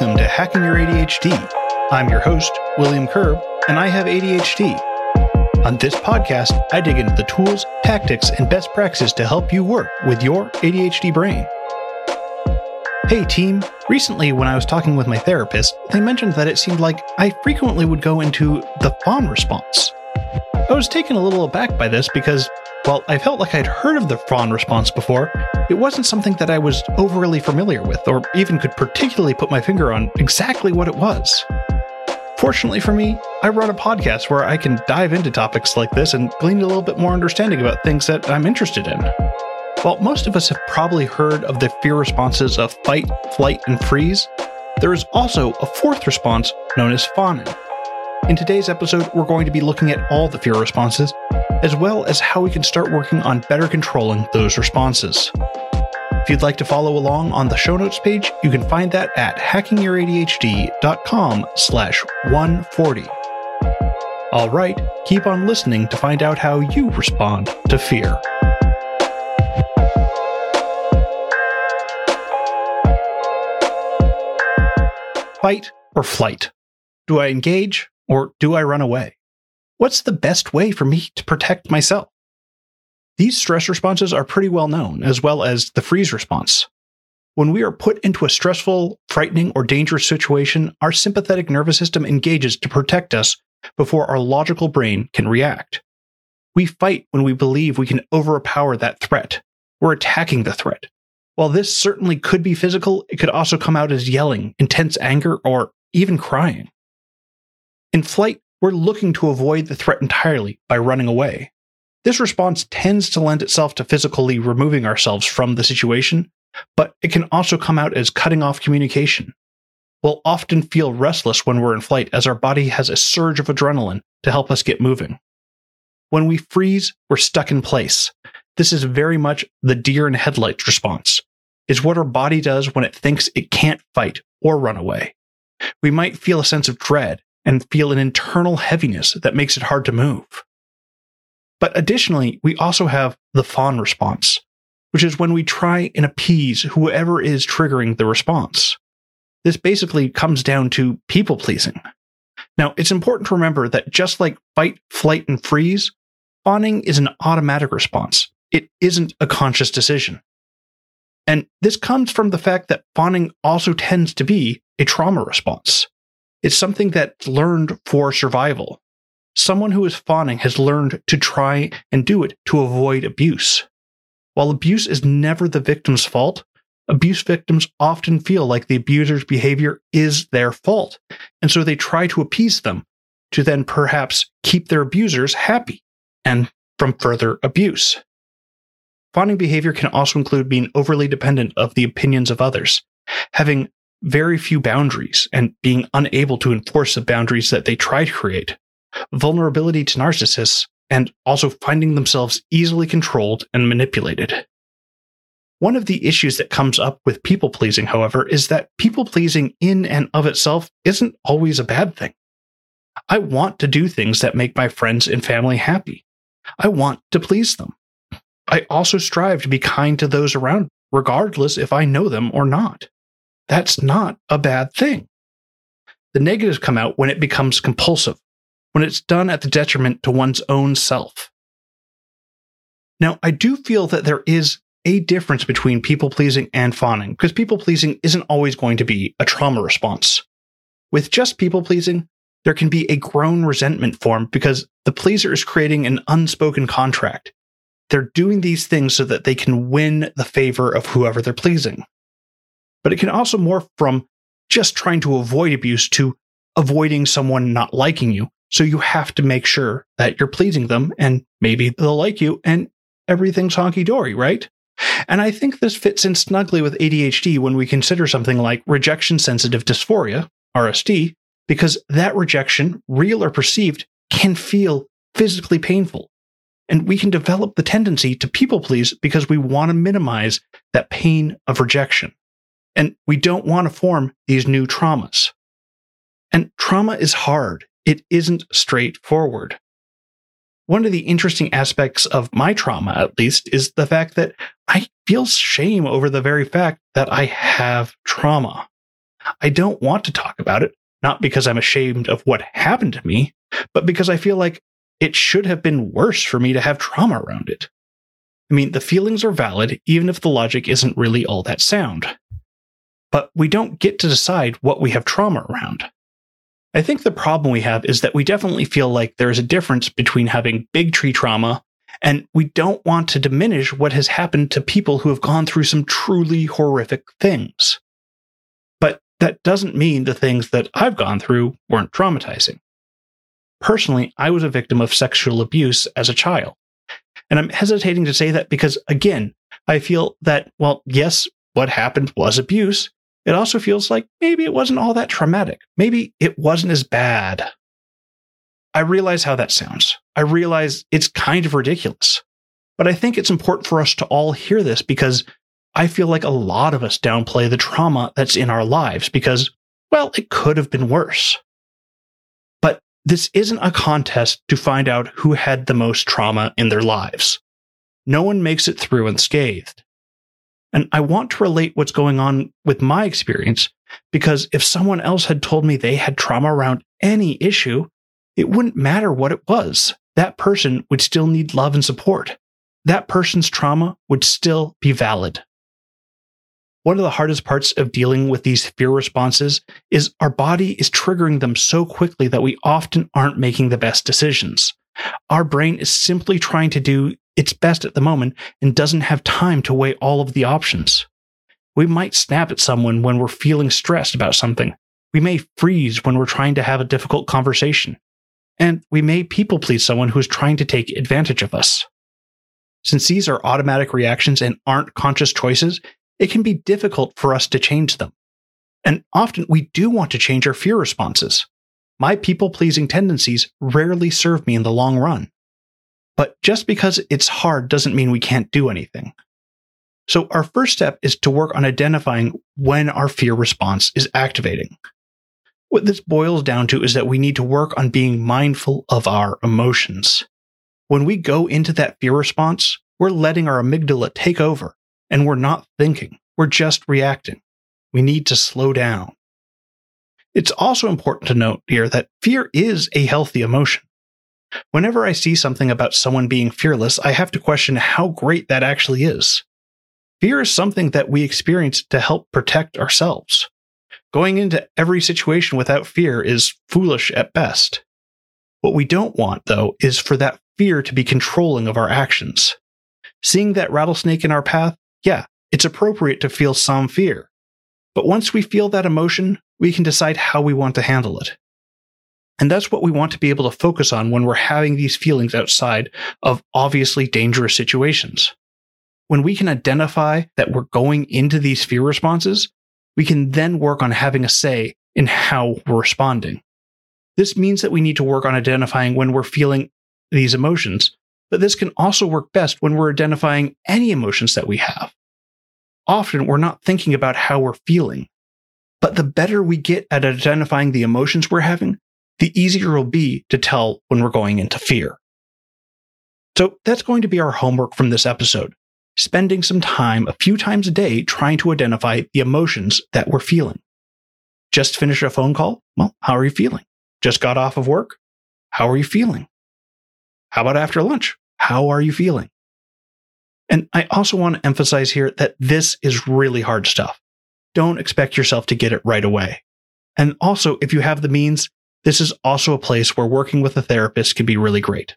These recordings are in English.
Welcome to Hacking Your ADHD. I'm your host, William Curb, and I have ADHD. On this podcast, I dig into the tools, tactics, and best practices to help you work with your ADHD brain. Hey team, recently when I was talking with my therapist, they mentioned that it seemed like I frequently would go into the fawn response. I was taken a little aback by this because, while I felt like I'd heard of the fawn response before, it wasn't something that I was overly familiar with or even could particularly put my finger on exactly what it was. Fortunately for me, I run a podcast where I can dive into topics like this and glean a little bit more understanding about things that I'm interested in. While most of us have probably heard of the fear responses of fight, flight, and freeze, there is also a fourth response known as fawning. In today's episode, we're going to be looking at all the fear responses, as well as how we can start working on better controlling those responses. If you'd like to follow along on the show notes page, you can find that at hackingyouradhd.com slash 140. All right, keep on listening to find out how you respond to fear. Fight or flight? Do I engage or do I run away? What's the best way for me to protect myself? These stress responses are pretty well known, as well as the freeze response. When we are put into a stressful, frightening, or dangerous situation, our sympathetic nervous system engages to protect us before our logical brain can react. We fight when we believe we can overpower that threat. We're attacking the threat. While this certainly could be physical, it could also come out as yelling, intense anger, or even crying. In flight, we're looking to avoid the threat entirely by running away. This response tends to lend itself to physically removing ourselves from the situation, but it can also come out as cutting off communication. We'll often feel restless when we're in flight as our body has a surge of adrenaline to help us get moving. When we freeze, we're stuck in place. This is very much the deer in headlights response. It's what our body does when it thinks it can't fight or run away. We might feel a sense of dread and feel an internal heaviness that makes it hard to move. But additionally, we also have the fawn response, which is when we try and appease whoever is triggering the response. This basically comes down to people pleasing. Now, it's important to remember that just like fight, flight, and freeze, fawning is an automatic response. It isn't a conscious decision. And this comes from the fact that fawning also tends to be a trauma response. It's something that's learned for survival. Someone who is fawning has learned to try and do it to avoid abuse. While abuse is never the victim's fault, abuse victims often feel like the abuser's behavior is their fault, and so they try to appease them to then perhaps keep their abusers happy and from further abuse. Fawning behavior can also include being overly dependent of the opinions of others, having very few boundaries and being unable to enforce the boundaries that they try to create, vulnerability to narcissists, and also finding themselves easily controlled and manipulated. One of the issues that comes up with people pleasing, however, is that people pleasing in and of itself isn't always a bad thing. I want to do things that make my friends and family happy. I want to please them. I also strive to be kind to those around, regardless if I know them or not. That's not a bad thing. The negatives come out when it becomes compulsive, when it's done at the detriment to one's own self. Now, I do feel that there is a difference between people pleasing and fawning, because people pleasing isn't always going to be a trauma response. With just people pleasing, there can be a grown resentment formed because the pleaser is creating an unspoken contract. They're doing these things so that they can win the favor of whoever they're pleasing. But it can also morph from just trying to avoid abuse to avoiding someone not liking you. So you have to make sure that you're pleasing them and maybe they'll like you and everything's honky dory, right? And I think this fits in snugly with ADHD when we consider something like rejection sensitive dysphoria, RSD, because that rejection, real or perceived, can feel physically painful. And we can develop the tendency to people please because we want to minimize that pain of rejection. And we don't want to form these new traumas. And trauma is hard. It isn't straightforward. One of the interesting aspects of my trauma, at least, is the fact that I feel shame over the very fact that I have trauma. I don't want to talk about it, not because I'm ashamed of what happened to me, but because I feel like it should have been worse for me to have trauma around it. I mean, the feelings are valid, even if the logic isn't really all that sound. But we don't get to decide what we have trauma around. I think the problem we have is that we definitely feel like there is a difference between having big tree trauma and we don't want to diminish what has happened to people who have gone through some truly horrific things. But that doesn't mean the things that I've gone through weren't traumatizing. Personally, I was a victim of sexual abuse as a child. And I'm hesitating to say that because, again, I feel that, well, yes, what happened was abuse. It also feels like maybe it wasn't all that traumatic. Maybe it wasn't as bad. I realize how that sounds. I realize it's kind of ridiculous. But I think it's important for us to all hear this because I feel like a lot of us downplay the trauma that's in our lives because, well, it could have been worse. But this isn't a contest to find out who had the most trauma in their lives. No one makes it through unscathed. And I want to relate what's going on with my experience because if someone else had told me they had trauma around any issue, it wouldn't matter what it was. That person would still need love and support. That person's trauma would still be valid. One of the hardest parts of dealing with these fear responses is our body is triggering them so quickly that we often aren't making the best decisions. Our brain is simply trying to do its best at the moment and doesn't have time to weigh all of the options. We might snap at someone when we're feeling stressed about something. We may freeze when we're trying to have a difficult conversation. And we may people please someone who is trying to take advantage of us. Since these are automatic reactions and aren't conscious choices, it can be difficult for us to change them. And often we do want to change our fear responses. My people pleasing tendencies rarely serve me in the long run. But just because it's hard doesn't mean we can't do anything. So, our first step is to work on identifying when our fear response is activating. What this boils down to is that we need to work on being mindful of our emotions. When we go into that fear response, we're letting our amygdala take over and we're not thinking, we're just reacting. We need to slow down. It's also important to note here that fear is a healthy emotion. Whenever I see something about someone being fearless, I have to question how great that actually is. Fear is something that we experience to help protect ourselves. Going into every situation without fear is foolish at best. What we don't want, though, is for that fear to be controlling of our actions. Seeing that rattlesnake in our path yeah, it's appropriate to feel some fear. But once we feel that emotion, we can decide how we want to handle it. And that's what we want to be able to focus on when we're having these feelings outside of obviously dangerous situations. When we can identify that we're going into these fear responses, we can then work on having a say in how we're responding. This means that we need to work on identifying when we're feeling these emotions but this can also work best when we're identifying any emotions that we have. Often we're not thinking about how we're feeling, but the better we get at identifying the emotions we're having, the easier it'll be to tell when we're going into fear. So that's going to be our homework from this episode, spending some time a few times a day trying to identify the emotions that we're feeling. Just finished a phone call? Well, how are you feeling? Just got off of work? How are you feeling? How about after lunch? How are you feeling? And I also want to emphasize here that this is really hard stuff. Don't expect yourself to get it right away. And also, if you have the means, this is also a place where working with a therapist can be really great.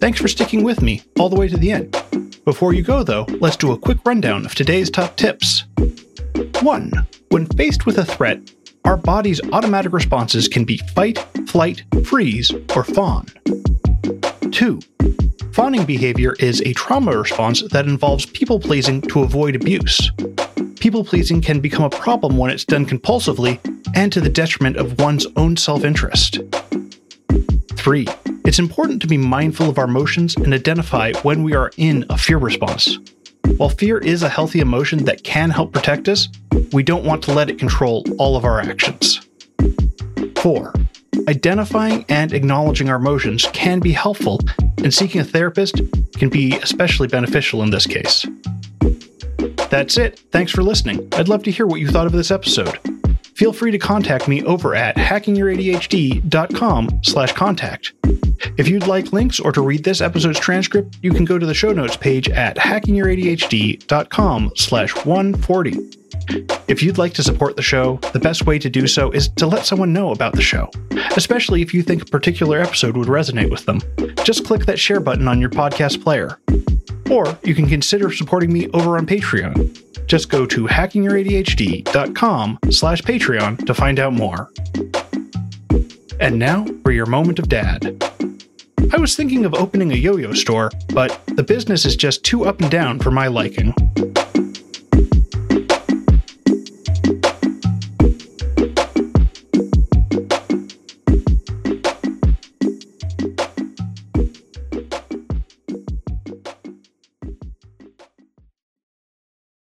Thanks for sticking with me all the way to the end. Before you go, though, let's do a quick rundown of today's top tips. 1. When faced with a threat, our body's automatic responses can be fight, flight, freeze, or fawn. 2. Fawning behavior is a trauma response that involves people pleasing to avoid abuse. People pleasing can become a problem when it's done compulsively and to the detriment of one's own self interest. 3. It's important to be mindful of our emotions and identify when we are in a fear response. While fear is a healthy emotion that can help protect us, we don't want to let it control all of our actions. 4. Identifying and acknowledging our emotions can be helpful, and seeking a therapist can be especially beneficial in this case. That's it. Thanks for listening. I'd love to hear what you thought of this episode. Feel free to contact me over at hackingYourADHD.com slash contact. If you'd like links or to read this episode's transcript, you can go to the show notes page at hackingyouradhd.com slash 140. If you'd like to support the show, the best way to do so is to let someone know about the show, especially if you think a particular episode would resonate with them. Just click that share button on your podcast player. Or you can consider supporting me over on Patreon. Just go to hackingyour.adhd.com slash Patreon to find out more. And now for your moment of dad. I was thinking of opening a yo-yo store, but the business is just too up and down for my liking.